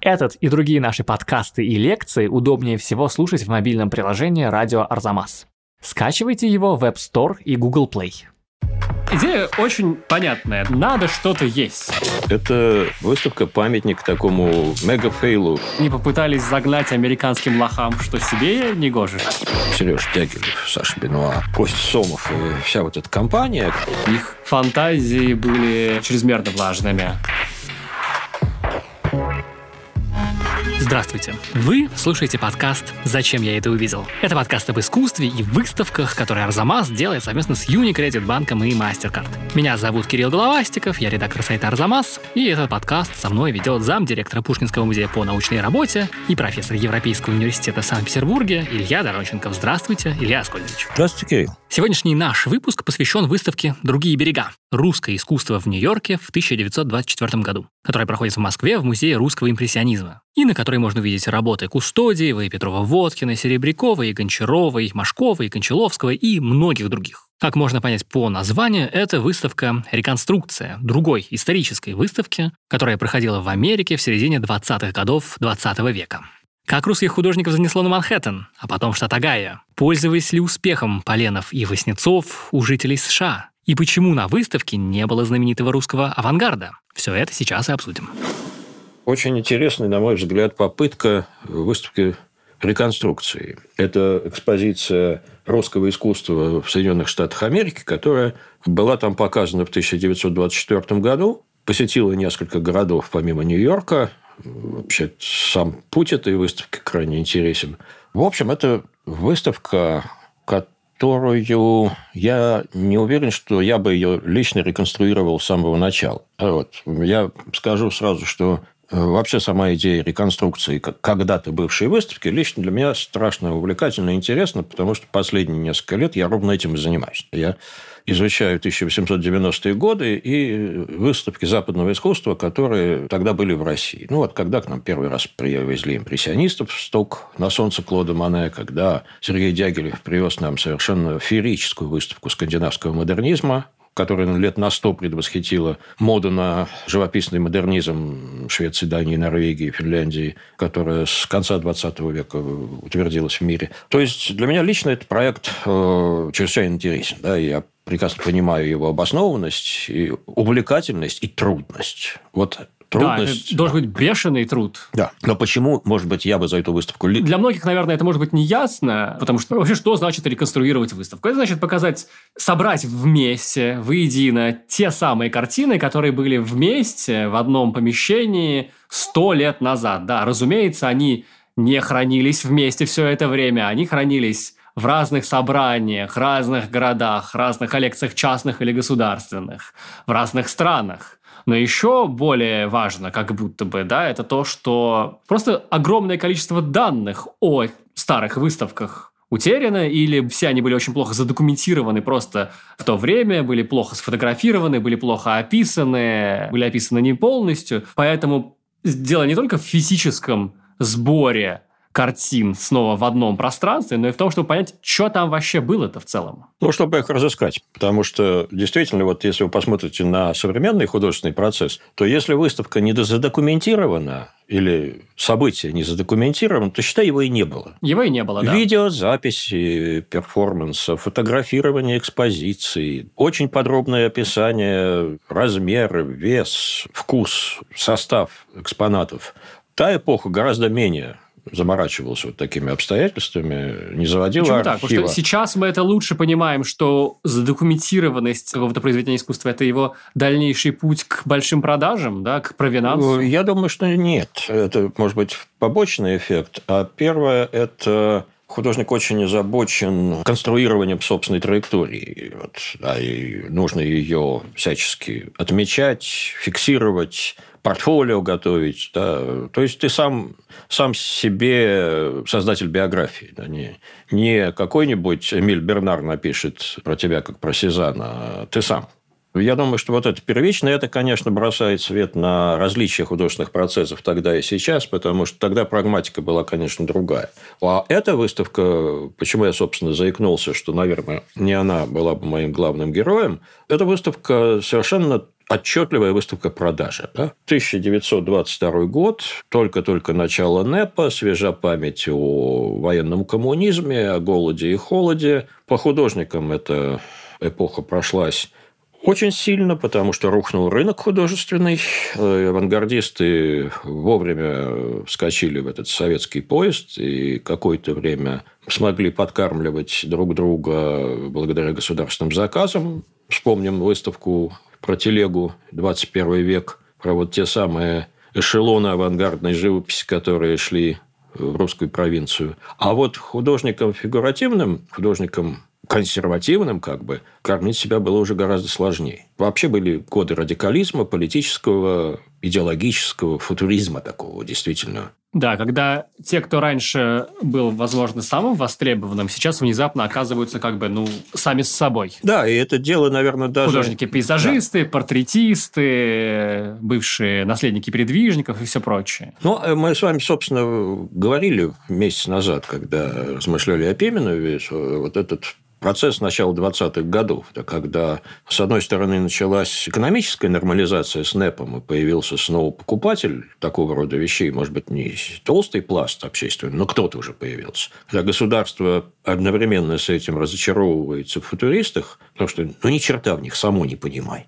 Этот и другие наши подкасты и лекции удобнее всего слушать в мобильном приложении «Радио Арзамас». Скачивайте его в App Store и Google Play. Идея очень понятная. Надо что-то есть. Это выставка-памятник такому мегафейлу. Не попытались загнать американским лохам, что себе не гоже. Сереж Дягилев, Саша Бенуа, Костя Сомов и вся вот эта компания. Их фантазии были чрезмерно влажными. Здравствуйте! Вы слушаете подкаст «Зачем я это увидел?». Это подкаст об искусстве и выставках, которые Арзамас делает совместно с Unicredit банком и MasterCard. Меня зовут Кирилл Головастиков, я редактор сайта Арзамас, и этот подкаст со мной ведет замдиректора Пушкинского музея по научной работе и профессор Европейского университета в Санкт-Петербурге Илья Доронченков. Здравствуйте, Илья Аскольдович. Здравствуйте, Кирилл. Сегодняшний наш выпуск посвящен выставке «Другие берега. Русское искусство в Нью-Йорке в 1924 году», которая проходит в Москве в Музее русского импрессионизма, и на которой можно увидеть работы Кустодиева, и Петрова-Водкина, Серебрякова, и Гончарова, и Машкова, и Кончаловского, и многих других. Как можно понять по названию, это выставка «Реконструкция» другой исторической выставки, которая проходила в Америке в середине 20-х годов 20 века. Как русских художников занесло на Манхэттен, а потом в штат Огайо? Пользовались ли успехом Поленов и Воснецов у жителей США? И почему на выставке не было знаменитого русского авангарда? Все это сейчас и обсудим. Очень интересная, на мой взгляд, попытка выставки реконструкции. Это экспозиция русского искусства в Соединенных Штатах Америки, которая была там показана в 1924 году, посетила несколько городов помимо Нью-Йорка, Вообще, сам путь этой выставки крайне интересен. В общем, это выставка, которую я не уверен, что я бы ее лично реконструировал с самого начала. Вот. Я скажу сразу, что э, вообще сама идея реконструкции когда-то бывшей выставки лично для меня страшно увлекательно и интересно, потому что последние несколько лет я ровно этим и занимаюсь. Я изучаю 1890-е годы и выставки западного искусства, которые тогда были в России. Ну, вот когда к нам первый раз привезли импрессионистов в сток на солнце Клода Мане, когда Сергей Дягилев привез нам совершенно феерическую выставку скандинавского модернизма, которая лет на сто предвосхитила моду на живописный модернизм Швеции, Дании, Норвегии, Финляндии, которая с конца 20 века утвердилась в мире. То есть для меня лично этот проект э, чрезвычайно интересен. Да, я прекрасно понимаю его обоснованность, и увлекательность и трудность. Вот трудность. Да, это должен быть бешеный труд. Да. Но почему, может быть, я бы за эту выставку... Для многих, наверное, это может быть не ясно, потому что вообще что значит реконструировать выставку? Это значит показать, собрать вместе, воедино те самые картины, которые были вместе в одном помещении сто лет назад. Да, разумеется, они не хранились вместе все это время, они хранились в разных собраниях, разных городах, разных коллекциях частных или государственных, в разных странах. Но еще более важно, как будто бы, да, это то, что просто огромное количество данных о старых выставках утеряно, или все они были очень плохо задокументированы просто в то время, были плохо сфотографированы, были плохо описаны, были описаны не полностью. Поэтому дело не только в физическом сборе картин снова в одном пространстве, но и в том, чтобы понять, что там вообще было-то в целом. Ну, чтобы их разыскать. Потому что, действительно, вот если вы посмотрите на современный художественный процесс, то если выставка не задокументирована, или событие не задокументировано, то, считай, его и не было. Его и не было, да. Видеозаписи перформанса, фотографирование экспозиции, очень подробное описание размер, вес, вкус, состав экспонатов. Та эпоха гораздо менее заморачивался вот такими обстоятельствами, не заводил Почему архива. так? Потому что сейчас мы это лучше понимаем, что задокументированность какого-то произведения искусства – это его дальнейший путь к большим продажам, да, к провинансу? Ну, я думаю, что нет. Это, может быть, побочный эффект. А первое – это художник очень озабочен конструированием собственной траектории. Вот, да, и нужно ее всячески отмечать, фиксировать, портфолио готовить. Да. То есть ты сам, сам себе создатель биографии. Да, не, не какой-нибудь Эмиль Бернар напишет про тебя, как про Сезана, а ты сам. Я думаю, что вот это первично, это, конечно, бросает свет на различия художественных процессов тогда и сейчас, потому что тогда прагматика была, конечно, другая. А эта выставка, почему я, собственно, заикнулся, что, наверное, не она была бы моим главным героем, эта выставка совершенно отчетливая выставка продажи. Да? 1922 год, только-только начало НЭПа, свежа память о военном коммунизме, о голоде и холоде. По художникам эта эпоха прошлась очень сильно, потому что рухнул рынок художественный. Э, авангардисты вовремя вскочили в этот советский поезд и какое-то время смогли подкармливать друг друга благодаря государственным заказам. Вспомним выставку про телегу «21 век», про вот те самые эшелоны авангардной живописи, которые шли в русскую провинцию. А вот художникам фигуративным, художникам консервативным, как бы, кормить себя было уже гораздо сложнее. Вообще были годы радикализма, политического, идеологического, футуризма такого, действительно. Да, когда те, кто раньше был, возможно, самым востребованным, сейчас внезапно оказываются как бы, ну, сами с собой. Да, и это дело, наверное, даже... Художники-пейзажисты, да. портретисты, бывшие наследники передвижников и все прочее. Ну, э, мы с вами, собственно, говорили месяц назад, когда размышляли о Пименове, вот этот процесс начала 20-х годов, когда, с одной стороны, началась экономическая нормализация с НЭПом, и появился снова покупатель такого рода вещей, может быть, не толстый пласт общественный, но кто-то уже появился. Когда государство одновременно с этим разочаровывается в футуристах, потому что ну, ни черта в них само не понимает.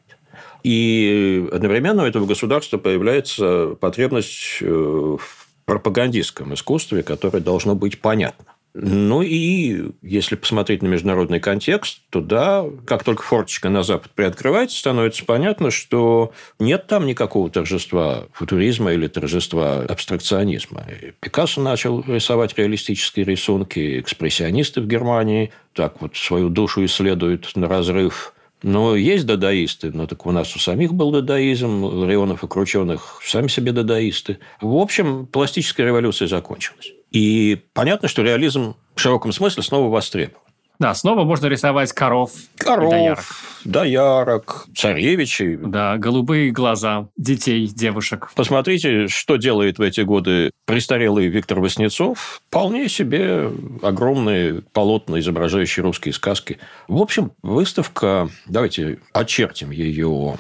И одновременно у этого государства появляется потребность э, в пропагандистском искусстве, которое должно быть понятно. Ну и если посмотреть на международный контекст, то да, как только форточка на Запад приоткрывается, становится понятно, что нет там никакого торжества футуризма или торжества абстракционизма. Пикассо начал рисовать реалистические рисунки, экспрессионисты в Германии так вот свою душу исследуют на разрыв но есть дадаисты, но так у нас у самих был дадаизм, Ларионов и Крученых сами себе дадаисты. В общем, пластическая революция закончилась. И понятно, что реализм в широком смысле снова востребован. Да, снова можно рисовать коров. Коров, доярок, доярок царевичей. Да, голубые глаза детей, девушек. Посмотрите, что делает в эти годы престарелый Виктор Васнецов. Вполне себе огромные полотна, изображающие русские сказки. В общем, выставка, давайте очертим ее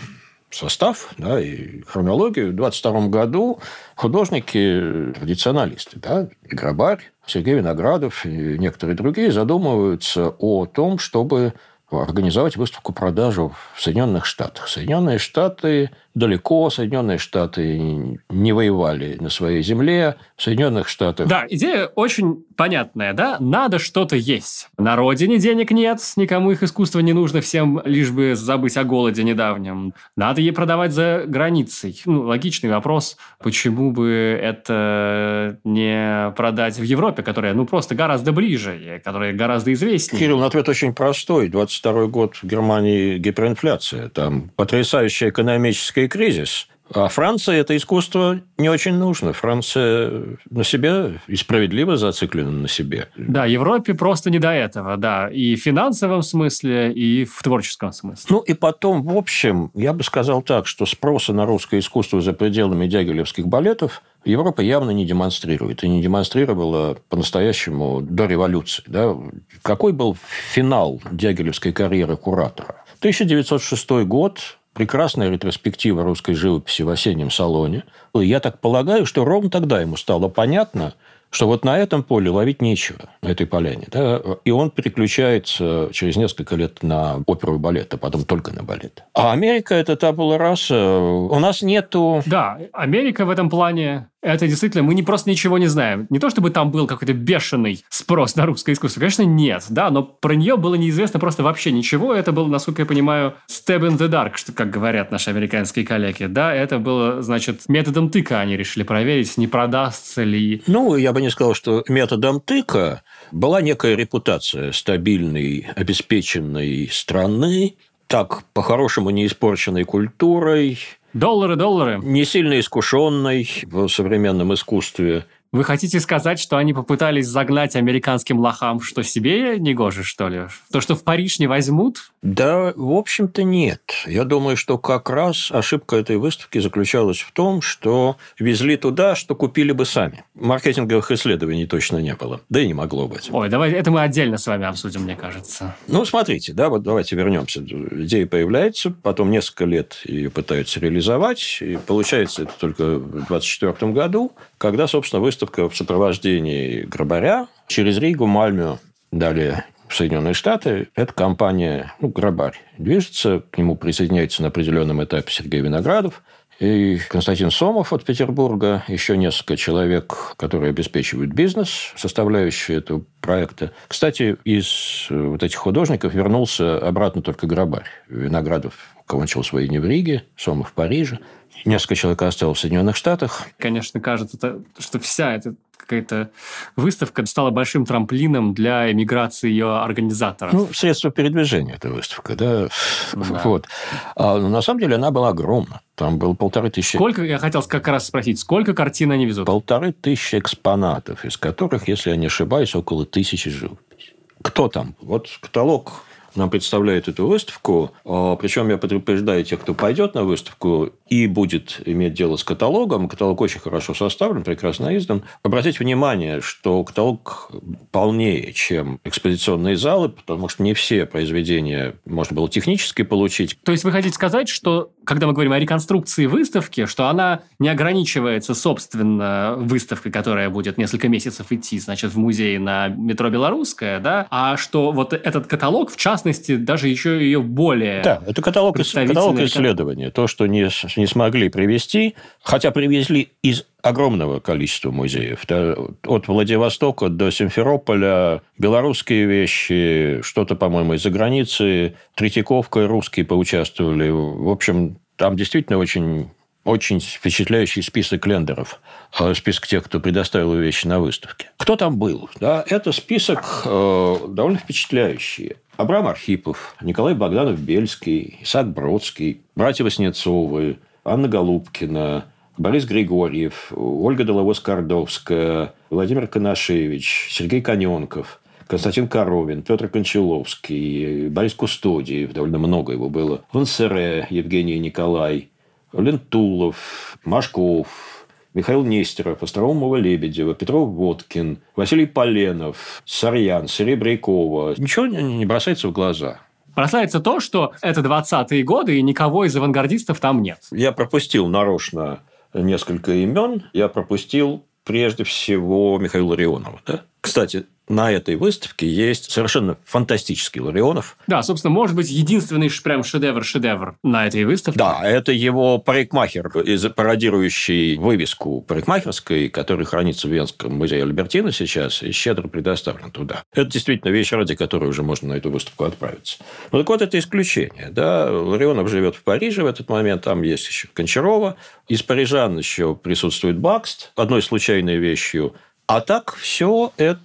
состав да, и хронологию. В 22 году художники, традиционалисты, да, Грабарь, Сергей Виноградов и некоторые другие задумываются о том, чтобы организовать выставку-продажу в Соединенных Штатах. Соединенные Штаты далеко, Соединенные Штаты не воевали на своей земле, в Соединенных Штатах... Да, идея очень понятная, да? Надо что-то есть. На родине денег нет, никому их искусство не нужно, всем лишь бы забыть о голоде недавнем. Надо ей продавать за границей. Ну, логичный вопрос, почему бы это не продать в Европе, которая, ну, просто гораздо ближе, которая гораздо известнее. Кирилл, ну, ответ очень простой. 22 год в Германии гиперинфляция. Там экономическая экономический кризис. А Франции это искусство не очень нужно. Франция на себе и справедливо зациклена на себе. Да, Европе просто не до этого, да. И в финансовом смысле, и в творческом смысле. Ну, и потом, в общем, я бы сказал так, что спроса на русское искусство за пределами дягилевских балетов Европа явно не демонстрирует. И не демонстрировала по-настоящему до революции. Да? Какой был финал дягилевской карьеры куратора? 1906 год прекрасная ретроспектива русской живописи в осеннем салоне. Я так полагаю, что ровно тогда ему стало понятно, что вот на этом поле ловить нечего, на этой поляне. Да? И он переключается через несколько лет на оперу и балет, а потом только на балет. А Америка – это та была раса. У нас нету... Да, Америка в этом плане это действительно, мы не просто ничего не знаем. Не то, чтобы там был какой-то бешеный спрос на русское искусство. Конечно, нет, да, но про нее было неизвестно просто вообще ничего. Это было, насколько я понимаю, step in the dark, что, как говорят наши американские коллеги. Да, это было, значит, методом тыка они решили проверить, не продастся ли. Ну, я бы не сказал, что методом тыка была некая репутация стабильной, обеспеченной страны, так по-хорошему не испорченной культурой, Доллары, доллары. Не сильно искушенный в современном искусстве. Вы хотите сказать, что они попытались загнать американским лохам, что себе не гоже, что ли? То, что в Париж не возьмут? Да, в общем-то, нет. Я думаю, что как раз ошибка этой выставки заключалась в том, что везли туда, что купили бы сами. маркетинговых исследований точно не было. Да и не могло быть. Ой, давай, это мы отдельно с вами обсудим, мне кажется. Ну, смотрите, да, вот давайте вернемся. Идея появляется, потом несколько лет ее пытаются реализовать, и получается это только в 24 году, когда, собственно, выставка в сопровождении Грабаря через Ригу, Мальмю, далее в Соединенные Штаты. Эта компания, ну, Грабарь, движется, к нему присоединяется на определенном этапе Сергей Виноградов, и Константин Сомов от Петербурга, еще несколько человек, которые обеспечивают бизнес, составляющие этого проекта. Кстати, из вот этих художников вернулся обратно только Грабарь. Виноградов кончил свои дни в Риге, Сомов в Париже. Несколько человек осталось в Соединенных Штатах. Конечно, кажется, что вся эта какая-то выставка стала большим трамплином для эмиграции ее организаторов. Ну, средство передвижения эта выставка, да. да. Вот. А, но на самом деле она была огромна. Там было полторы тысячи... Сколько, я хотел как раз спросить, сколько картин они везут? Полторы тысячи экспонатов, из которых, если я не ошибаюсь, около тысячи живопись. Кто там? Вот каталог нам представляет эту выставку. А, Причем я предупреждаю тех, кто пойдет на выставку и будет иметь дело с каталогом. Каталог очень хорошо составлен, прекрасно издан. Обратите внимание, что каталог полнее, чем экспозиционные залы, потому что не все произведения можно было технически получить. То есть вы хотите сказать, что когда мы говорим о реконструкции выставки, что она не ограничивается, собственно, выставкой, которая будет несколько месяцев идти, значит, в музее на метро Белорусская, да, а что вот этот каталог, в частности, даже еще ее более... Да, это каталог, каталог исследования. То, что не, не смогли привести, хотя привезли из огромного количества музеев. От Владивостока до Симферополя белорусские вещи, что-то, по-моему, из-за границы. Третьяковка, русские поучаствовали. В общем, там действительно очень очень впечатляющий список лендеров, э, список тех, кто предоставил вещи на выставке. Кто там был? Да, это список э, довольно впечатляющий. Абрам Архипов, Николай Богданов-Бельский, Исаак Бродский, братья Васнецовы, Анна Голубкина, Борис Григорьев, Ольга Доловоз-Кордовская, Владимир Коношевич, Сергей Коненков, Константин Коровин, Петр Кончаловский, Борис Кустодиев, довольно много его было, Вансере, Евгений Николай, Лентулов, Машков, Михаил Нестеров, Остроумова Лебедева, Петров Водкин, Василий Поленов, Сарьян, Серебрякова. Ничего не бросается в глаза. Бросается то, что это 20-е годы, и никого из авангардистов там нет. Я пропустил нарочно несколько имен. Я пропустил прежде всего Михаила Ларионова. Да? Кстати, на этой выставке есть совершенно фантастический Ларионов. Да, собственно, может быть, единственный прям шедевр-шедевр на этой выставке. Да, это его парикмахер, пародирующий вывеску парикмахерской, который хранится в Венском музее Альбертина сейчас, и щедро предоставлен туда. Это действительно вещь, ради которой уже можно на эту выставку отправиться. Ну, так вот, это исключение. Да? Ларионов живет в Париже в этот момент, там есть еще Кончарова. Из парижан еще присутствует Бакст. Одной случайной вещью а так все это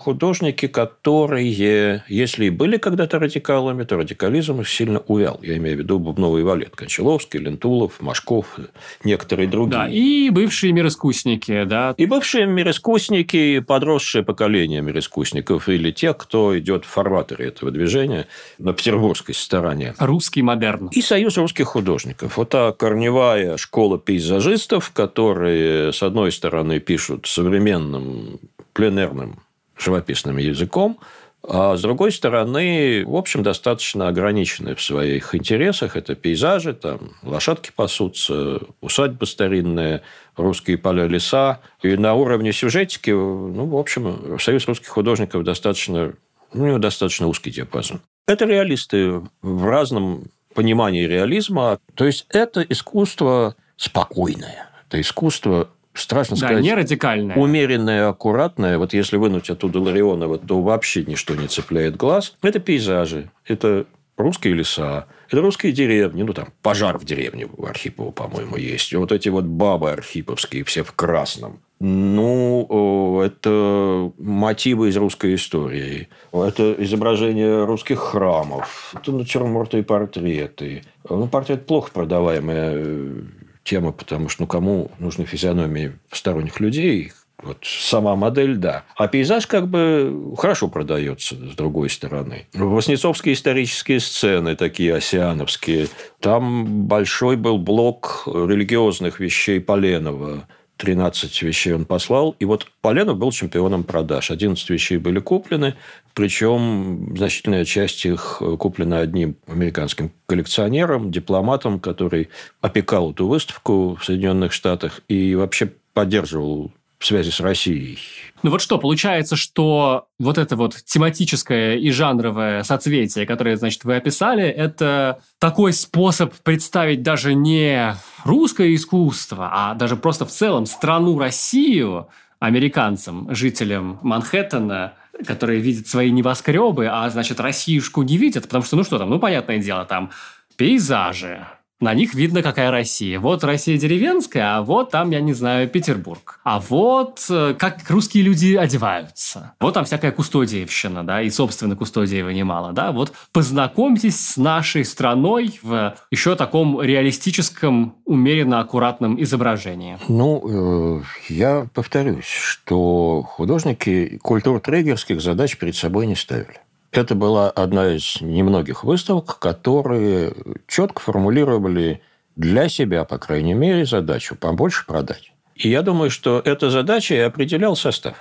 художники, которые, если и были когда-то радикалами, то радикализм их сильно увял. Я имею в виду Бубновый валет. Кончаловский, Лентулов, Машков, некоторые другие. Да, и бывшие мироискусники, да. И бывшие мироискусники, подросшее поколение мироискусников, или те, кто идет в фарватере этого движения на петербургской стороне. Русский модерн. И Союз русских художников. Вот та корневая школа пейзажистов, которые, с одной стороны, пишут современным пленерным живописным языком, а с другой стороны, в общем, достаточно ограничены в своих интересах. Это пейзажи, там лошадки пасутся, усадьбы старинные, русские поля, леса. И на уровне сюжетики, ну, в общем, Союз русских художников достаточно, у него достаточно узкий диапазон. Это реалисты в разном понимании реализма. То есть, это искусство спокойное. Это искусство страшно да, сказать. не радикальное. Умеренное, аккуратное. Вот если вынуть оттуда Ларионова, то вообще ничто не цепляет глаз. Это пейзажи, это русские леса, это русские деревни. Ну, там пожар в деревне у Архипова, по-моему, есть. И вот эти вот бабы архиповские, все в красном. Ну, это мотивы из русской истории. Это изображение русских храмов. Это натюрморты и портреты. Ну, портрет плохо продаваемая тема, потому что ну, кому нужны физиономии посторонних людей, вот сама модель, да. А пейзаж как бы хорошо продается с другой стороны. Воснецовские исторические сцены, такие осиановские. Там большой был блок религиозных вещей Поленова. 13 вещей он послал. И вот Поленов был чемпионом продаж. 11 вещей были куплены, причем значительная часть их куплена одним американским коллекционером, дипломатом, который опекал эту выставку в Соединенных Штатах и вообще поддерживал связи с Россией. Ну вот что, получается, что вот это вот тематическое и жанровое соцветие, которое, значит, вы описали, это такой способ представить даже не русское искусство, а даже просто в целом страну Россию американцам, жителям Манхэттена, которые видят свои небоскребы, а, значит, Россиюшку не видят, потому что, ну что там, ну, понятное дело, там пейзажи, на них видно, какая Россия. Вот Россия деревенская, а вот там, я не знаю, Петербург. А вот э, как русские люди одеваются. Вот там всякая кустодиевщина, да, и, собственно, кустодиева немало, да. Вот познакомьтесь с нашей страной в еще таком реалистическом, умеренно аккуратном изображении. Ну, э, я повторюсь, что художники культур-трегерских задач перед собой не ставили. Это была одна из немногих выставок, которые четко формулировали для себя, по крайней мере, задачу побольше продать. И я думаю, что эта задача и определял состав.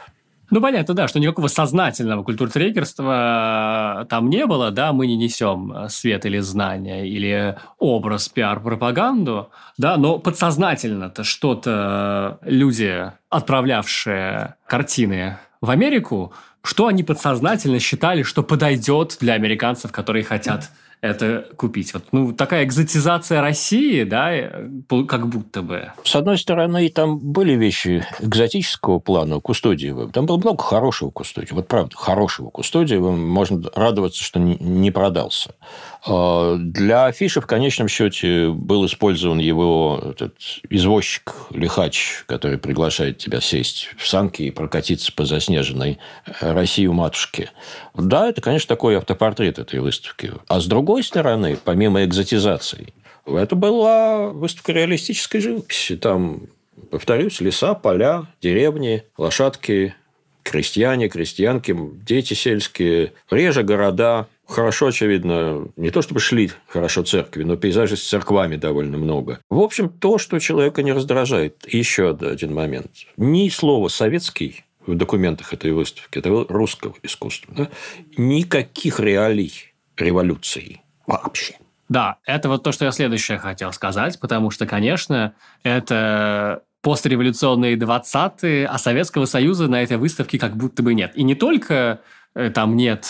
Ну, понятно, да, что никакого сознательного культуртрекерства там не было, да, мы не несем свет или знания, или образ, пиар, пропаганду, да, но подсознательно-то что-то люди, отправлявшие картины в Америку, что они подсознательно считали, что подойдет для американцев, которые хотят это купить. Вот, ну, такая экзотизация России, да, как будто бы. С одной стороны, там были вещи экзотического плана, кустодиевого. Там было много хорошего кустодиева. Вот правда, хорошего кустодиева. Можно радоваться, что не продался. А, для афиши в конечном счете был использован его этот извозчик, лихач, который приглашает тебя сесть в санки и прокатиться по заснеженной России у матушки. Да, это, конечно, такой автопортрет этой выставки. А с другой стороны, помимо экзотизации, это была выставка реалистической живописи. Там, повторюсь, леса, поля, деревни, лошадки, крестьяне, крестьянки, дети сельские, реже города, хорошо, очевидно, не то чтобы шли хорошо церкви, но пейзажей с церквами довольно много. В общем, то, что человека не раздражает. Еще один момент. Ни слова «советский» в документах этой выставки, это русского искусства. Да? Никаких реалий революции вообще. Да, это вот то, что я следующее хотел сказать, потому что, конечно, это постреволюционные 20-е, а Советского Союза на этой выставке как будто бы нет. И не только э, там нет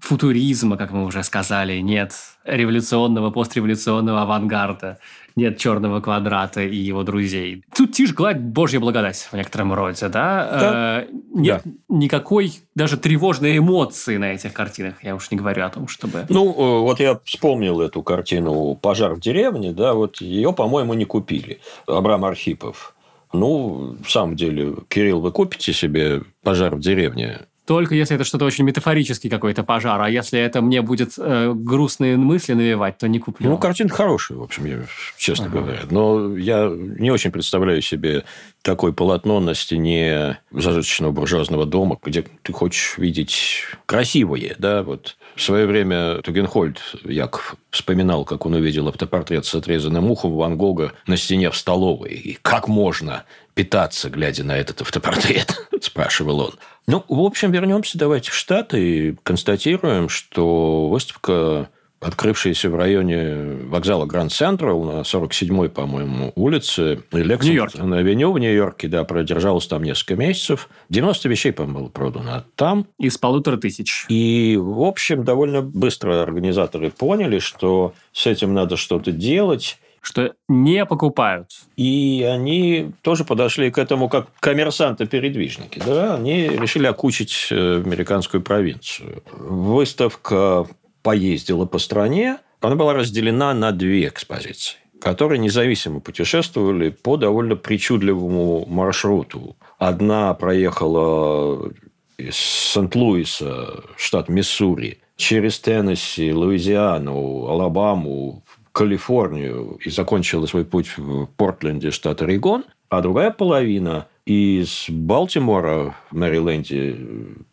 футуризма, как мы уже сказали, нет революционного, постреволюционного авангарда, нет черного квадрата и его друзей. Тут тишь гладь божья благодать в некотором роде, да? да. Э, нет да. никакой даже тревожной эмоции на этих картинах. Я уж не говорю о том, чтобы... Ну, э, вот я вспомнил эту картину «Пожар в деревне», да, вот ее, по-моему, не купили. Абрам Архипов. Ну, в самом деле, Кирилл, вы купите себе «Пожар в деревне»? Только если это что-то очень метафорический какой-то пожар, а если это мне будет э, грустные мысли навевать, то не куплю. Ну, картина хорошая, в общем, я, честно ага. говоря. Но я не очень представляю себе такое полотно на стене зажиточного буржуазного дома, где ты хочешь видеть красивое, да, вот. В свое время Тугенхольд Яков вспоминал, как он увидел автопортрет с отрезанным ухом Ван Гога на стене в столовой. И как можно питаться, глядя на этот автопортрет, спрашивал он. Ну, в общем, вернемся давайте в Штаты и констатируем, что выставка открывшаяся в районе вокзала Гранд Централ на 47-й, по-моему, улице. Лексингтон на авеню в Нью-Йорке, да, продержалась там несколько месяцев. 90 вещей, по-моему, было продано там. Из полутора тысяч. И, в общем, довольно быстро организаторы поняли, что с этим надо что-то делать что не покупают. И они тоже подошли к этому как коммерсанты-передвижники. Да? Они решили окучить э, американскую провинцию. Выставка поездила по стране. Она была разделена на две экспозиции которые независимо путешествовали по довольно причудливому маршруту. Одна проехала из Сент-Луиса, штат Миссури, через Теннесси, Луизиану, Алабаму, Калифорнию и закончила свой путь в Портленде, штат Орегон, а другая половина из Балтимора в Мэриленде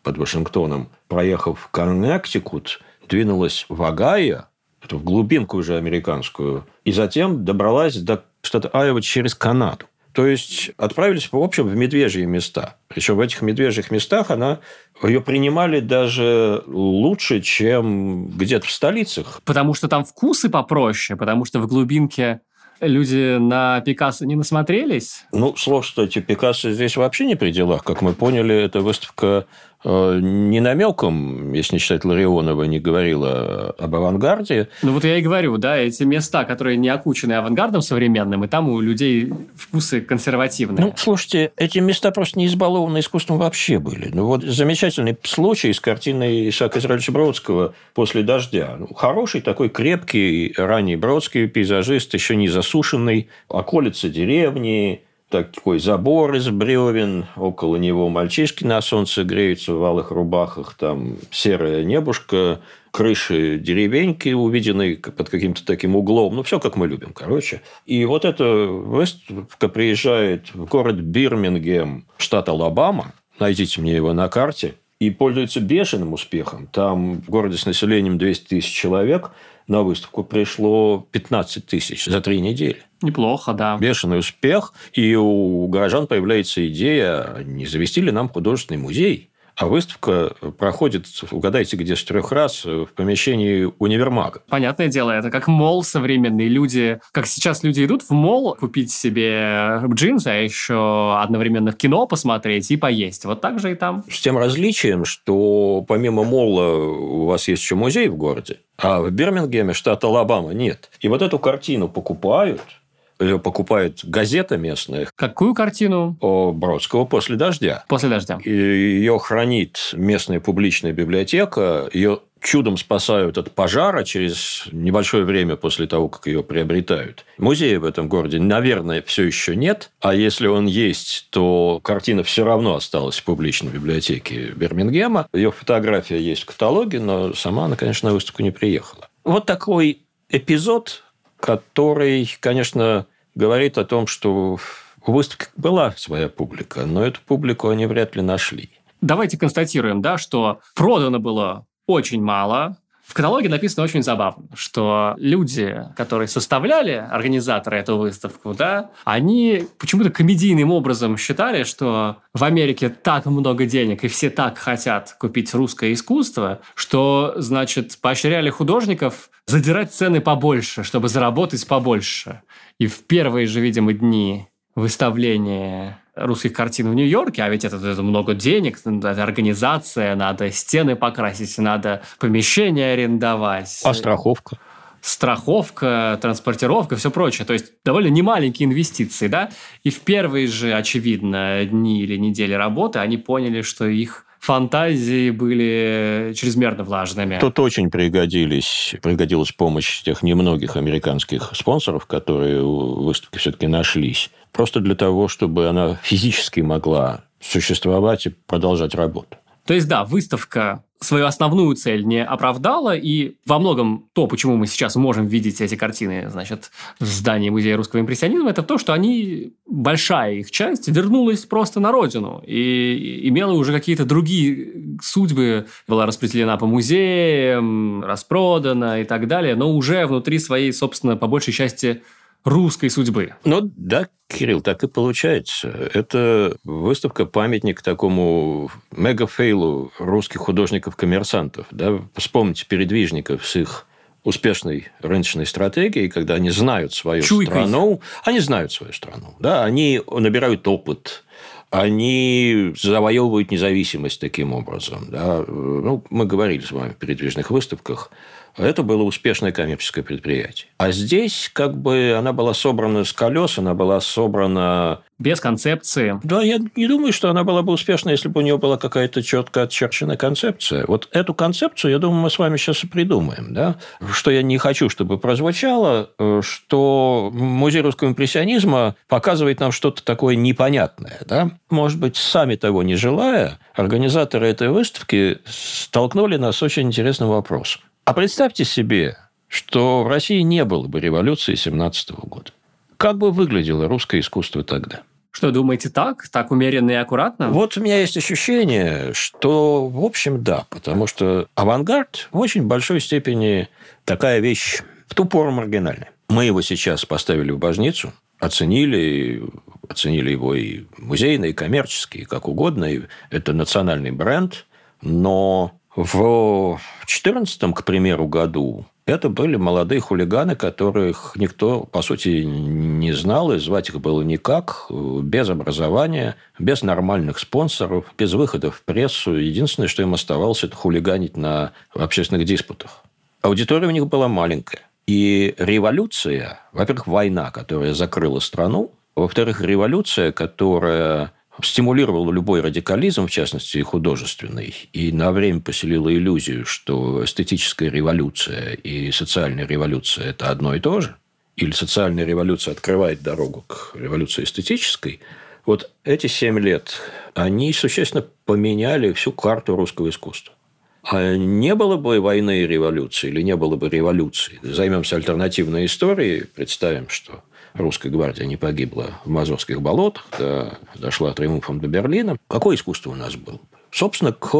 под Вашингтоном, проехав Коннектикут, двинулась в Огайо, в глубинку уже американскую, и затем добралась до штата Айова через Канаду. То есть отправились, в общем, в медвежьи места. Причем в этих медвежьих местах она ее принимали даже лучше, чем где-то в столицах. Потому что там вкусы попроще, потому что в глубинке люди на Пикассо не насмотрелись? Ну, слово, кстати, Пикассо здесь вообще не при делах. Как мы поняли, эта выставка Э, не намеком, если не считать Ларионова, не говорила об авангарде. Ну вот я и говорю, да, эти места, которые не окучены авангардом современным, и там у людей вкусы консервативные. Ну, слушайте, эти места просто не избалованы искусством вообще были. Ну вот замечательный случай с картиной Исаака Израильевича Бродского «После дождя». Ну, хороший такой крепкий ранний Бродский пейзажист, еще не засушенный, околица деревни, такой забор из бревен, около него мальчишки на солнце греются в алых рубахах, там серое небушка, крыши деревеньки, увиденные под каким-то таким углом. Ну, все как мы любим, короче. И вот эта выставка приезжает в город Бирмингем, штат Алабама. Найдите мне его на карте. И пользуется бешеным успехом. Там в городе с населением 200 тысяч человек – на выставку пришло 15 тысяч за три недели. Неплохо, да. Бешеный успех. И у горожан появляется идея, не завести ли нам художественный музей. А выставка проходит, угадайте, где с трех раз, в помещении универмага. Понятное дело, это как мол современный. Люди, как сейчас люди идут в мол купить себе джинсы, а еще одновременно в кино посмотреть и поесть. Вот так же и там. С тем различием, что помимо мола у вас есть еще музей в городе, а в Бирмингеме, штат Алабама, нет. И вот эту картину покупают – ее покупает газета местная. Какую картину? О Бродского «После дождя». «После дождя». И ее хранит местная публичная библиотека. Ее чудом спасают от пожара через небольшое время после того, как ее приобретают. Музея в этом городе, наверное, все еще нет. А если он есть, то картина все равно осталась в публичной библиотеке Бирмингема. Ее фотография есть в каталоге, но сама она, конечно, на выставку не приехала. Вот такой эпизод который, конечно, говорит о том, что у выставки была своя публика, но эту публику они вряд ли нашли. Давайте констатируем, да, что продано было очень мало, в каталоге написано очень забавно, что люди, которые составляли организаторы эту выставку, да, они почему-то комедийным образом считали, что в Америке так много денег и все так хотят купить русское искусство, что, значит, поощряли художников задирать цены побольше, чтобы заработать побольше. И в первые же, видимо, дни выставления русских картин в Нью-Йорке, а ведь это, это много денег, это организация, надо стены покрасить, надо помещение арендовать. А страховка? страховка, транспортировка, все прочее. То есть довольно немаленькие инвестиции, да? И в первые же, очевидно, дни или недели работы они поняли, что их фантазии были чрезмерно влажными. Тут очень пригодились, пригодилась помощь тех немногих американских спонсоров, которые в выставке все-таки нашлись. Просто для того, чтобы она физически могла существовать и продолжать работу. То есть, да, выставка свою основную цель не оправдала, и во многом то, почему мы сейчас можем видеть эти картины, значит, в здании Музея русского импрессионизма, это то, что они, большая их часть, вернулась просто на родину и имела уже какие-то другие судьбы, была распределена по музеям, распродана и так далее, но уже внутри своей, собственно, по большей части русской судьбы. Ну да, Кирилл, так и получается. Это выставка памятник такому мегафейлу русских художников-коммерсантов. Да? Вспомните передвижников с их успешной рыночной стратегией, когда они знают свою Чуйкой. страну, они знают свою страну, да, они набирают опыт, они завоевывают независимость таким образом. Да. Ну, мы говорили с вами в передвижных выставках это было успешное коммерческое предприятие. А здесь как бы она была собрана с колес, она была собрана... Без концепции. Да, я не думаю, что она была бы успешна, если бы у нее была какая-то четко очерченная концепция. Вот эту концепцию, я думаю, мы с вами сейчас и придумаем. Да? Что я не хочу, чтобы прозвучало, э, что музей русского импрессионизма показывает нам что-то такое непонятное. Да? Может быть, сами того не желая, организаторы этой выставки столкнули нас с очень интересным вопросом. А представьте себе, что в России не было бы революции 17 года. Как бы выглядело русское искусство тогда? Что, думаете так? Так умеренно и аккуратно? Вот у меня есть ощущение, что, в общем, да. Потому что авангард в очень большой степени такая вещь в ту пору маргинальная. Мы его сейчас поставили в божницу, оценили, оценили его и музейные, и коммерческие, как угодно. И это национальный бренд. Но в 2014, к примеру, году это были молодые хулиганы, которых никто, по сути, не знал, и звать их было никак, без образования, без нормальных спонсоров, без выхода в прессу. Единственное, что им оставалось, это хулиганить на общественных диспутах. Аудитория у них была маленькая. И революция, во-первых, война, которая закрыла страну, во-вторых, революция, которая стимулировала любой радикализм, в частности, художественный, и на время поселила иллюзию, что эстетическая революция и социальная революция – это одно и то же, или социальная революция открывает дорогу к революции эстетической, вот эти семь лет, они существенно поменяли всю карту русского искусства. А не было бы войны и революции, или не было бы революции, займемся альтернативной историей, представим, что русская гвардия не погибла в Мазовских болотах, да, дошла триумфом до Берлина. Какое искусство у нас было? Собственно, к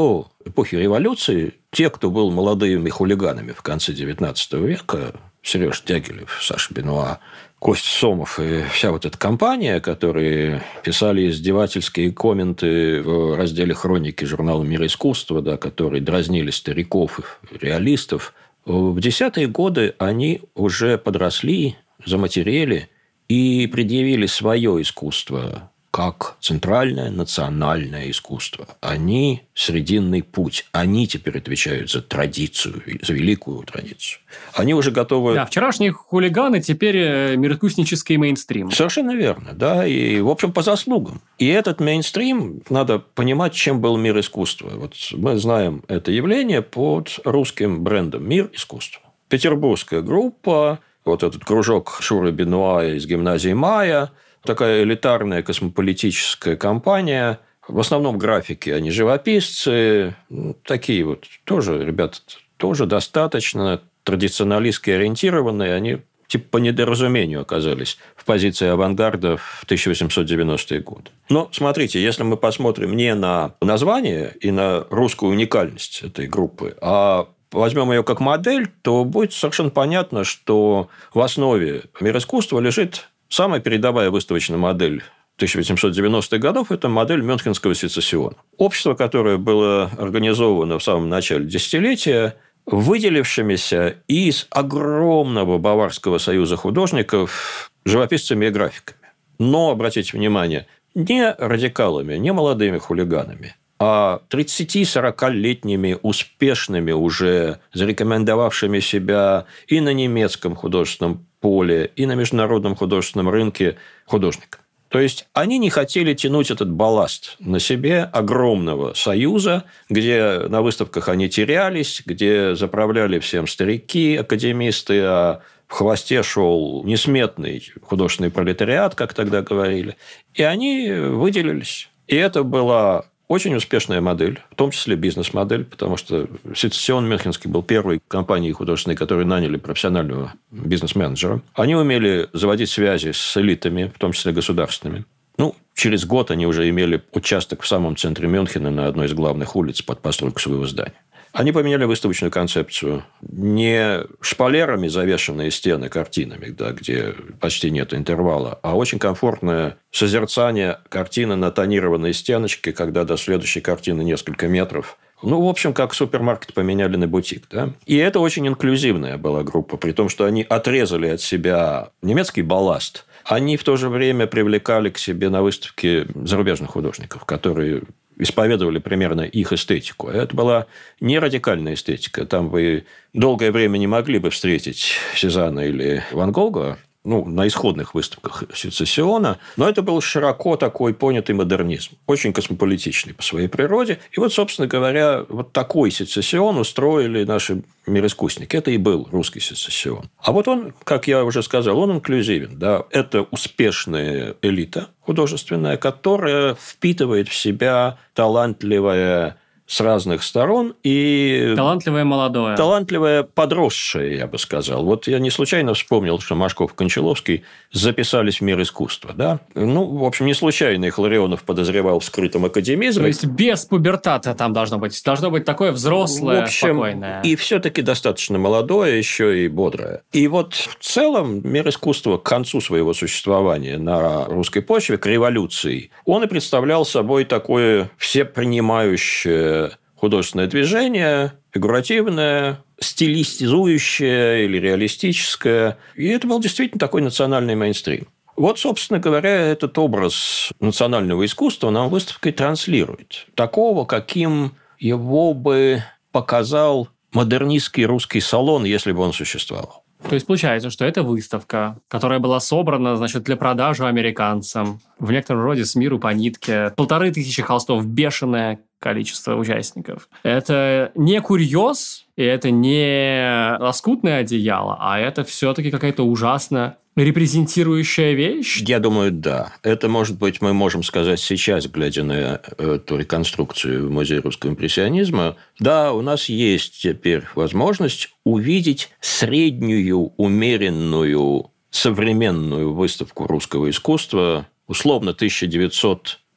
эпохе революции те, кто был молодыми хулиганами в конце XIX века, Сереж Дягилев, Саша Бенуа, Кость Сомов и вся вот эта компания, которые писали издевательские комменты в разделе хроники журнала «Мир искусства», да, которые дразнили стариков реалистов, в десятые годы они уже подросли, заматерели и предъявили свое искусство как центральное национальное искусство. Они срединный путь. Они теперь отвечают за традицию, за великую традицию. Они уже готовы... Да, вчерашние хулиганы теперь э, миротвустнический мейнстрим. Совершенно верно, да. И, в общем, по заслугам. И этот мейнстрим, надо понимать, чем был мир искусства. Вот мы знаем это явление под русским брендом «Мир искусства». Петербургская группа вот этот кружок Шуры Бенуа из гимназии Мая, такая элитарная космополитическая компания, в основном графики, они живописцы, ну, такие вот тоже, ребята, тоже достаточно традиционалистски ориентированные, они типа по недоразумению оказались в позиции авангарда в 1890-е годы. Но смотрите, если мы посмотрим не на название и на русскую уникальность этой группы, а возьмем ее как модель, то будет совершенно понятно, что в основе мира искусства лежит самая передовая выставочная модель 1890-х годов – это модель Мюнхенского сецессиона. Общество, которое было организовано в самом начале десятилетия, выделившимися из огромного Баварского союза художников живописцами и графиками. Но, обратите внимание, не радикалами, не молодыми хулиганами, 30-40-летними успешными уже, зарекомендовавшими себя и на немецком художественном поле, и на международном художественном рынке художникам. То есть они не хотели тянуть этот балласт на себе огромного союза, где на выставках они терялись, где заправляли всем старики, академисты, а в хвосте шел несметный художественный пролетариат, как тогда говорили. И они выделились. И это была очень успешная модель, в том числе бизнес-модель, потому что Сецессион Мюнхенский был первой компанией художественной, которые наняли профессионального бизнес-менеджера. Они умели заводить связи с элитами, в том числе государственными. Ну, через год они уже имели участок в самом центре Мюнхена на одной из главных улиц под постройку своего здания. Они поменяли выставочную концепцию. Не шпалерами завешенные стены картинами, да, где почти нет интервала, а очень комфортное созерцание картины на тонированной стеночке, когда до следующей картины несколько метров. Ну, в общем, как супермаркет поменяли на бутик. Да? И это очень инклюзивная была группа, при том, что они отрезали от себя немецкий балласт – они в то же время привлекали к себе на выставке зарубежных художников, которые исповедовали примерно их эстетику. Это была не радикальная эстетика. Там вы долгое время не могли бы встретить Сезанна или Ван Гога, ну, на исходных выставках сецессиона, но это был широко такой понятый модернизм, очень космополитичный по своей природе. И вот, собственно говоря, вот такой сецессион устроили наши мироискусники. Это и был русский сецессион. А вот он, как я уже сказал, он инклюзивен. Да? Это успешная элита художественная, которая впитывает в себя талантливое с разных сторон и... Талантливое молодое. Талантливое подросшее, я бы сказал. Вот я не случайно вспомнил, что Машков и Кончаловский записались в мир искусства. Да? Ну, в общем, не случайно их Ларионов подозревал в скрытом академизме. То есть без пубертата там должно быть. Должно быть такое взрослое, в общем, спокойное. И все-таки достаточно молодое, еще и бодрое. И вот в целом мир искусства к концу своего существования на русской почве, к революции, он и представлял собой такое всепринимающее художественное движение, фигуративное, стилистизующее или реалистическое. И это был действительно такой национальный мейнстрим. Вот, собственно говоря, этот образ национального искусства нам выставкой транслирует. Такого, каким его бы показал модернистский русский салон, если бы он существовал. То есть получается, что это выставка, которая была собрана, значит, для продажи американцам, в некотором роде с миру по нитке. Полторы тысячи холстов, бешеное количество участников. Это не курьез, и это не лоскутное одеяло, а это все-таки какая-то ужасно репрезентирующая вещь? Я думаю, да. Это, может быть, мы можем сказать сейчас, глядя на эту реконструкцию в Музее русского импрессионизма. Да, у нас есть теперь возможность увидеть среднюю, умеренную, современную выставку русского искусства, условно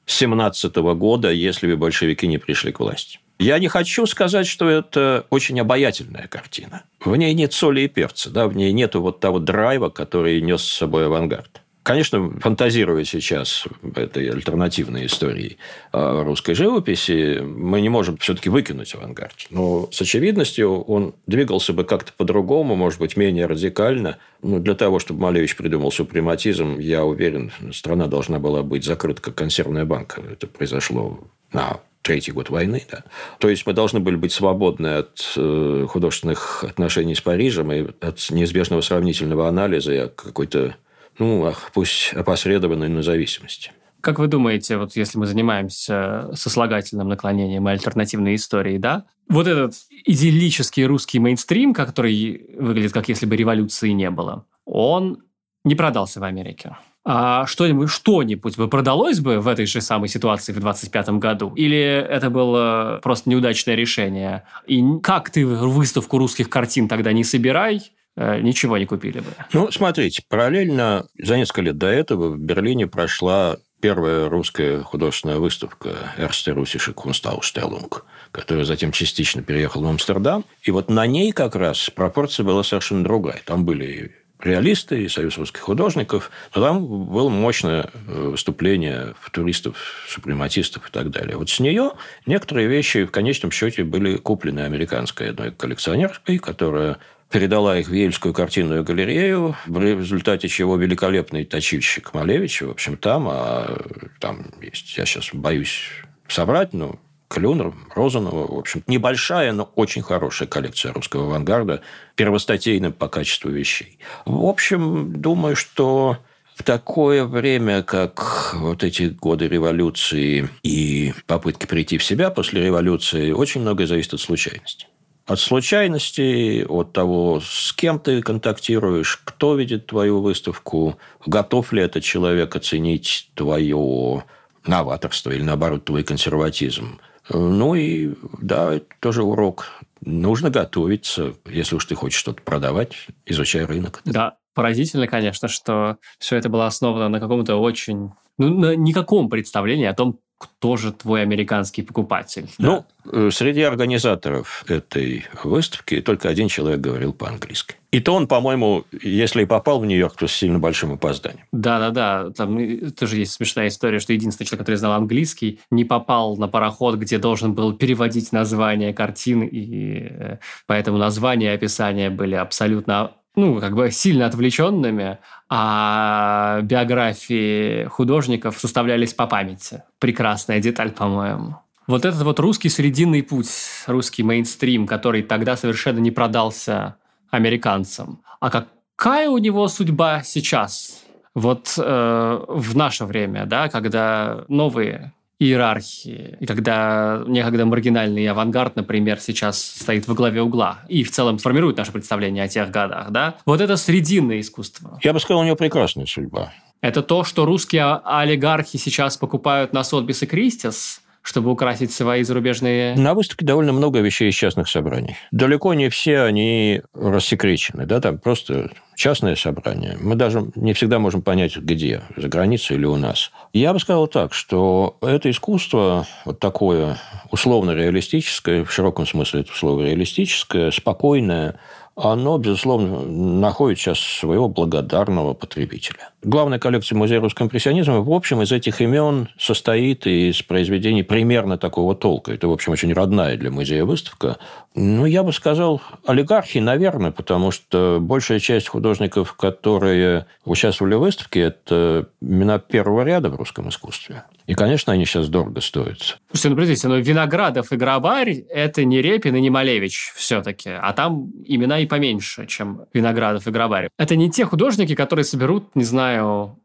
1917 года, если бы большевики не пришли к власти. Я не хочу сказать, что это очень обаятельная картина. В ней нет соли и перца, да, в ней нет вот того драйва, который нес с собой авангард. Конечно, фантазируя сейчас этой альтернативной истории русской живописи, мы не можем все-таки выкинуть авангард. Но с очевидностью он двигался бы как-то по-другому, может быть, менее радикально. Но для того, чтобы Малевич придумал супрематизм, я уверен, страна должна была быть закрыта как консервная банка. Это произошло на третий год войны. Да. То есть мы должны были быть свободны от э, художественных отношений с Парижем и от неизбежного сравнительного анализа и какой-то, ну, пусть опосредованной, но зависимости. Как вы думаете, вот если мы занимаемся сослагательным наклонением и альтернативной историей, да, вот этот идиллический русский мейнстрим, который выглядит как если бы революции не было, он не продался в Америке а что-нибудь, что-нибудь бы продалось бы в этой же самой ситуации в 25 году? Или это было просто неудачное решение? И как ты выставку русских картин тогда не собирай, ничего не купили бы. Ну, смотрите, параллельно за несколько лет до этого в Берлине прошла первая русская художественная выставка Erste Russische Kunstausstellung, которая затем частично переехала в Амстердам. И вот на ней как раз пропорция была совершенно другая. Там были реалисты и Союз русских художников. Но там было мощное э, выступление футуристов, супрематистов и так далее. Вот с нее некоторые вещи в конечном счете были куплены американской одной коллекционеркой, которая передала их в Ельскую картинную галерею, в результате чего великолепный точильщик Малевич, в общем, там, а там есть, я сейчас боюсь собрать, но Клюнер, Розанова. В общем, небольшая, но очень хорошая коллекция русского авангарда, первостатейным по качеству вещей. В общем, думаю, что в такое время, как вот эти годы революции и попытки прийти в себя после революции, очень многое зависит от случайности. От случайности, от того, с кем ты контактируешь, кто видит твою выставку, готов ли этот человек оценить твое новаторство или, наоборот, твой консерватизм. Ну и да, это тоже урок. Нужно готовиться, если уж ты хочешь что-то продавать, изучай рынок. Да, поразительно, конечно, что все это было основано на каком-то очень... Ну, на никаком представлении о том, кто же твой американский покупатель. Ну, да? среди организаторов этой выставки только один человек говорил по-английски. И то он, по-моему, если и попал в Нью-Йорк, то с сильно большим опозданием. Да-да-да. Там тоже есть смешная история, что единственный человек, который знал английский, не попал на пароход, где должен был переводить название картин, и э, поэтому названия и описания были абсолютно ну, как бы сильно отвлеченными, а биографии художников составлялись по памяти. Прекрасная деталь, по-моему. Вот этот вот русский срединный путь, русский мейнстрим, который тогда совершенно не продался американцам. А какая у него судьба сейчас? Вот э, в наше время, да, когда новые иерархии. И когда некогда маргинальный авангард, например, сейчас стоит во главе угла и в целом формирует наше представление о тех годах, да? Вот это срединное искусство. Я бы сказал, у него прекрасная судьба. Это то, что русские олигархи сейчас покупают на Сотбис и Кристис, чтобы украсить свои зарубежные... На выставке довольно много вещей из частных собраний. Далеко не все они рассекречены, да, там просто частное собрание. Мы даже не всегда можем понять, где, за границей или у нас. Я бы сказал так, что это искусство вот такое условно-реалистическое, в широком смысле это слово реалистическое, спокойное, оно, безусловно, находит сейчас своего благодарного потребителя. Главная коллекция Музея русского импрессионизма, в общем, из этих имен состоит из произведений примерно такого толка. Это, в общем, очень родная для музея выставка. Ну, я бы сказал, олигархи, наверное, потому что большая часть художников, которые участвовали в выставке, это имена первого ряда в русском искусстве. И, конечно, они сейчас дорого стоят. Слушайте, ну, подождите, но Виноградов и Грабарь – это не Репин и не Малевич все-таки, а там имена и поменьше, чем Виноградов и Грабарь. Это не те художники, которые соберут, не знаю,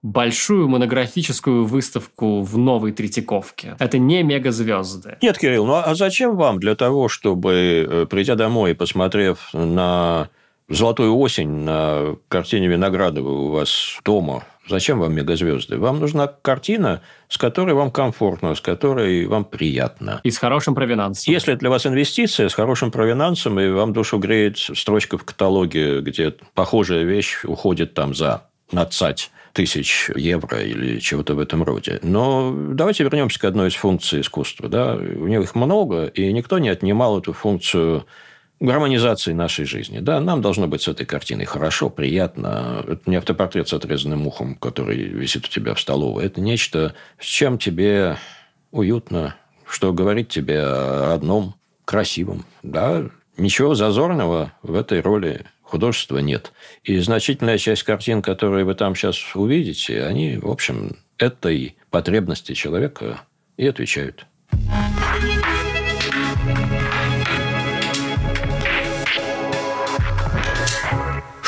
большую монографическую выставку в новой Третьяковке. Это не мегазвезды. Нет, Кирилл, ну а зачем вам для того, чтобы, э, придя домой и посмотрев на «Золотую осень» на картине Виноградова у вас дома Зачем вам мегазвезды? Вам нужна картина, с которой вам комфортно, с которой вам приятно. И с хорошим провинансом. Если для вас инвестиция с хорошим провинансом, и вам душу греет строчка в каталоге, где похожая вещь уходит там за надцать тысяч евро или чего-то в этом роде. Но давайте вернемся к одной из функций искусства. Да? У них их много, и никто не отнимал эту функцию гармонизации нашей жизни. Да, нам должно быть с этой картиной хорошо, приятно. Это не автопортрет с отрезанным ухом, который висит у тебя в столовой. Это нечто, с чем тебе уютно, что говорит тебе о одном красивом. Да, ничего зазорного в этой роли художества нет. И значительная часть картин, которые вы там сейчас увидите, они, в общем, этой потребности человека и отвечают.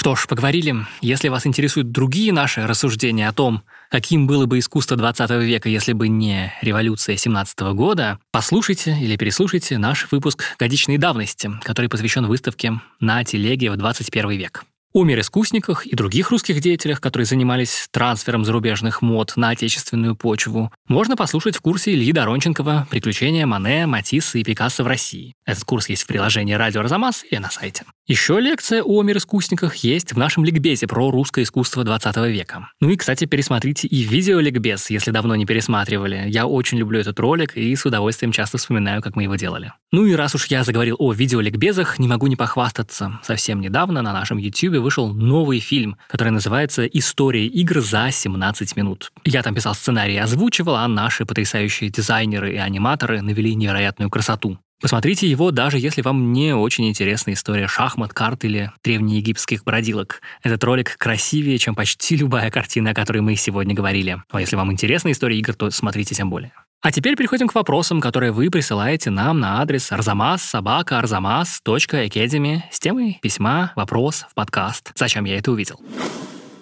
Что ж, поговорили. Если вас интересуют другие наши рассуждения о том, каким было бы искусство 20 века, если бы не революция 17 года, послушайте или переслушайте наш выпуск годичной давности, который посвящен выставке «На телеге в 21 век». О мироискусниках и других русских деятелях, которые занимались трансфером зарубежных мод на отечественную почву, можно послушать в курсе Ильи Доронченкова «Приключения Мане, Матисса и Пикассо в России». Этот курс есть в приложении «Радио Арзамас» и на сайте. Еще лекция о мироискусниках есть в нашем ликбезе про русское искусство 20 века. Ну и, кстати, пересмотрите и видеоликбез, если давно не пересматривали. Я очень люблю этот ролик и с удовольствием часто вспоминаю, как мы его делали. Ну и раз уж я заговорил о видеоликбезах, не могу не похвастаться. Совсем недавно на нашем YouTube вышел новый фильм, который называется «История игр за 17 минут». Я там писал сценарий и озвучивал, а наши потрясающие дизайнеры и аниматоры навели невероятную красоту. Посмотрите его, даже если вам не очень интересна история шахмат, карт или древнеегипетских бродилок. Этот ролик красивее, чем почти любая картина, о которой мы сегодня говорили. А если вам интересна история игр, то смотрите тем более. А теперь переходим к вопросам, которые вы присылаете нам на адрес arzamas.arzamas.academy с темой письма, вопрос в подкаст. Зачем я это увидел?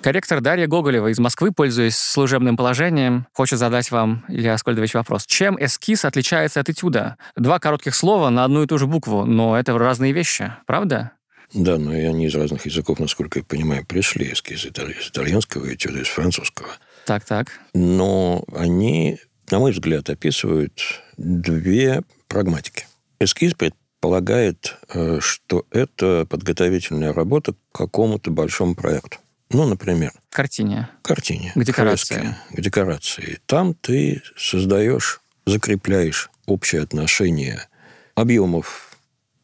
Корректор Дарья Гоголева из Москвы, пользуясь служебным положением, хочет задать вам, Илья Аскольдович, вопрос. Чем эскиз отличается от этюда? Два коротких слова на одну и ту же букву, но это разные вещи, правда? Да, но и они из разных языков, насколько я понимаю, пришли эскизы из итальянского этюда, из французского. Так, так. Но они, на мой взгляд, описывают две прагматики. Эскиз предполагает, э, что это подготовительная работа к какому-то большому проекту. Ну, например. Картине. Картине. К декорации. Фрески, к декорации. Там ты создаешь, закрепляешь общее отношение объемов,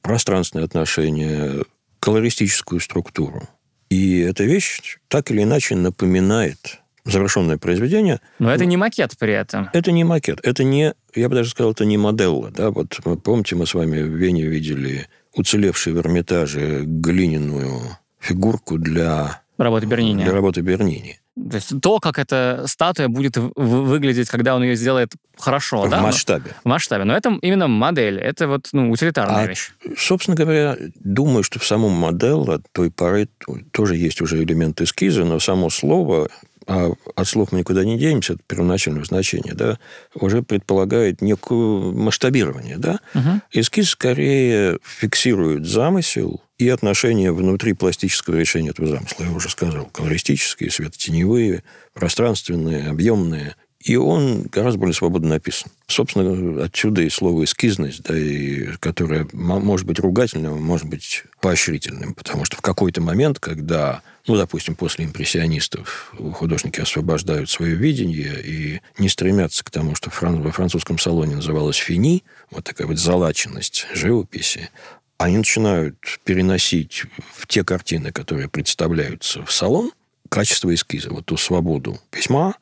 пространственные отношения, колористическую структуру. И эта вещь так или иначе напоминает завершенное произведение. Но это не макет при этом. Это не макет. Это не, я бы даже сказал, это не моделла. Да? Вот помните, мы с вами в Вене видели уцелевшие в Эрмитаже глиняную фигурку для Работы Бернини. Для работы Бернини. То есть то, как эта статуя будет выглядеть, когда он ее сделает хорошо, в да? В масштабе. В масштабе. Но это именно модель, это вот ну, утилитарная а, вещь. Собственно говоря, думаю, что в самом модель от той поры тоже есть уже элемент эскиза, но само слово а от слов мы никуда не денемся, это первоначальное значение, да, уже предполагает некое масштабирование, да. Угу. Эскиз скорее фиксирует замысел и отношения внутри пластического решения этого замысла. Я уже сказал, колористические, светотеневые, пространственные, объемные. И он гораздо более свободно написан. Собственно, отсюда и слово «эскизность», да, и, которое может быть ругательным, может быть поощрительным, потому что в какой-то момент, когда, ну, допустим, после импрессионистов художники освобождают свое видение и не стремятся к тому, что во французском салоне называлось «фини», вот такая вот залаченность живописи, они начинают переносить в те картины, которые представляются в салон, качество эскиза, вот ту свободу письма,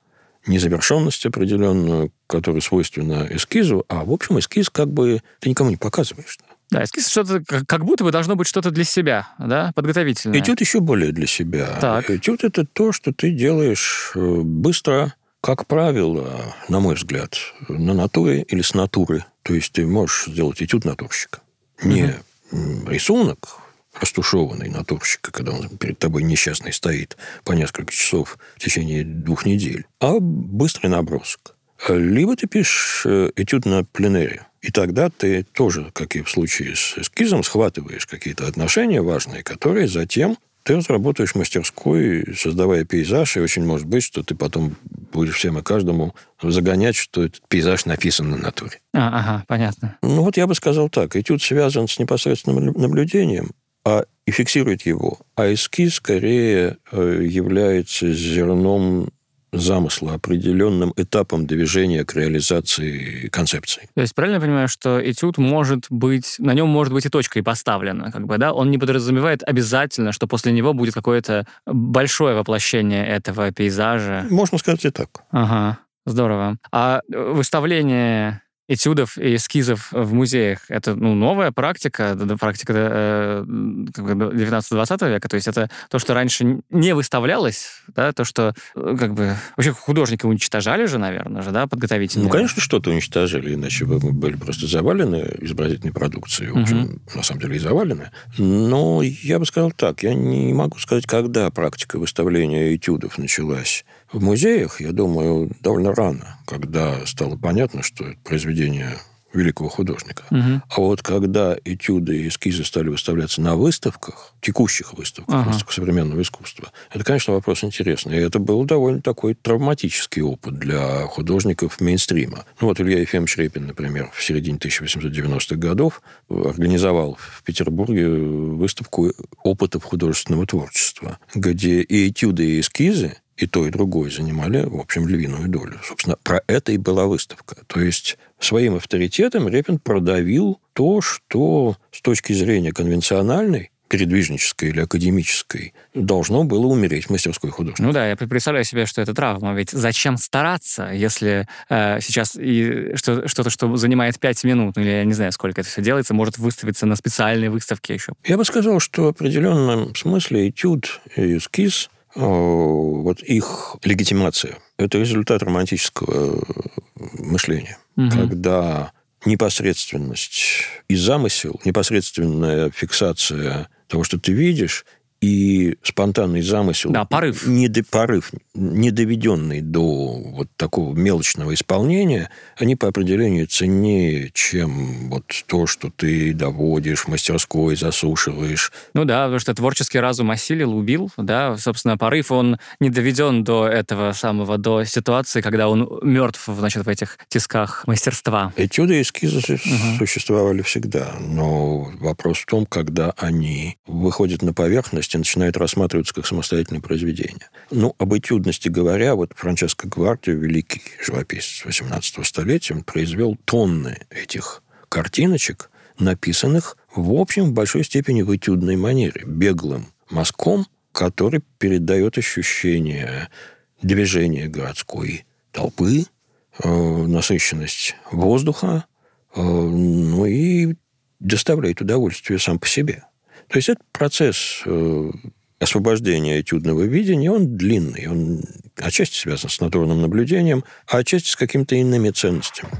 незавершенность определенную, которая свойственна эскизу, а, в общем, эскиз как бы ты никому не показываешь. Да, эскиз что-то, как будто бы должно быть что-то для себя, да, подготовительное. Этюд еще более для себя. Так. Этюд – это то, что ты делаешь э, быстро, как правило, на мой взгляд, на натуре или с натуры. То есть ты можешь сделать этюд натурщика. Не угу. рисунок, растушеванный натурщика, когда он перед тобой несчастный стоит по несколько часов в течение двух недель, а быстрый набросок. Либо ты пишешь э, этюд на пленере, и тогда ты тоже, как и в случае с эскизом, схватываешь какие-то отношения важные, которые затем ты разработаешь в мастерской, создавая пейзаж, и очень может быть, что ты потом будешь всем и каждому загонять, что этот пейзаж написан на натуре. А, ага, понятно. Ну вот я бы сказал так, этюд связан с непосредственным наблюдением, а и фиксирует его. А эскиз скорее э, является зерном замысла, определенным этапом движения к реализации концепции. То есть правильно я понимаю, что этюд может быть, на нем может быть и точкой поставлена, как бы, да? Он не подразумевает обязательно, что после него будет какое-то большое воплощение этого пейзажа. Можно сказать и так. Ага, здорово. А выставление этюдов и эскизов в музеях. Это ну, новая практика, практика э, 19-20 века. То есть это то, что раньше не выставлялось, да, то, что э, как бы вообще художники уничтожали же, наверное, же, да, подготовительные. Ну, конечно, что-то уничтожили, иначе бы мы были просто завалены изобразительной продукцией. В общем, угу. на самом деле и завалены. Но я бы сказал так, я не могу сказать, когда практика выставления этюдов началась в музеях, я думаю, довольно рано, когда стало понятно, что это произведение великого художника. Угу. А вот когда этюды и эскизы стали выставляться на выставках, текущих выставках, ага. выставках современного искусства, это, конечно, вопрос интересный. И это был довольно такой травматический опыт для художников мейнстрима. Ну вот Илья Ефимович Репин, например, в середине 1890-х годов организовал в Петербурге выставку опытов художественного творчества, где и этюды, и эскизы и то, и другое занимали, в общем, львиную долю. Собственно, про это и была выставка. То есть своим авторитетом Репин продавил то, что с точки зрения конвенциональной передвижнической или академической, должно было умереть в мастерской художника. Ну да, я представляю себе, что это травма. Ведь зачем стараться, если э, сейчас и что, что-то, что занимает пять минут, ну или я не знаю, сколько это все делается, может выставиться на специальной выставке еще? Я бы сказал, что в определенном смысле этюд и эскиз вот их легитимация – это результат романтического э, мышления, угу. когда непосредственность и замысел, непосредственная фиксация того, что ты видишь, и спонтанный замысел... Да, порыв. Не, порыв, не доведенный до вот такого мелочного исполнения, они по определению ценнее, чем вот то, что ты доводишь в мастерской, засушиваешь. Ну да, потому что творческий разум осилил, убил, да, собственно, порыв, он не доведен до этого самого, до ситуации, когда он мертв, значит, в этих тисках мастерства. Этюды и эскизы угу. существовали всегда, но вопрос в том, когда они выходят на поверхность, и начинает рассматриваться как самостоятельное произведение. Ну, об этюдности говоря, вот Франческо Гвардио, великий живописец 18 столетия, он произвел тонны этих картиночек, написанных, в общем, в большой степени в этюдной манере, беглым мазком, который передает ощущение движения городской толпы, э, насыщенность воздуха, э, ну и доставляет удовольствие сам по себе. То есть это процесс э, освобождения этюдного видения, он длинный, он отчасти связан с натурным наблюдением, а отчасти с какими-то иными ценностями.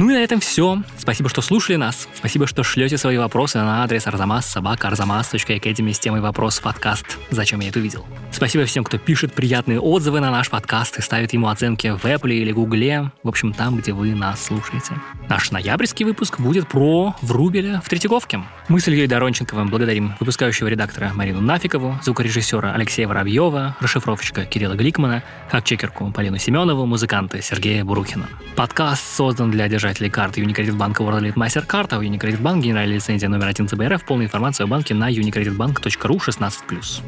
Ну и на этом все. Спасибо, что слушали нас. Спасибо, что шлете свои вопросы на адрес arzamas собака arzamas.academy с темой вопрос подкаст «Зачем я это увидел?». Спасибо всем, кто пишет приятные отзывы на наш подкаст и ставит ему оценки в Apple или Гугле, в общем, там, где вы нас слушаете. Наш ноябрьский выпуск будет про Врубеля в Третьяковке. Мы с Ильей Доронченковым благодарим выпускающего редактора Марину Нафикову, звукорежиссера Алексея Воробьева, расшифровщика Кирилла Гликмана, фактчекерку Полину Семенову, музыканта Сергея Бурухина. Подкаст подкаст создан для держателей карты Unicredit Bank WorldLead MasterCard, а у Unicredit Bank генеральная лицензия номер 1 ЦБРФ. Полная информация о банке на unicreditbank.ru 16+.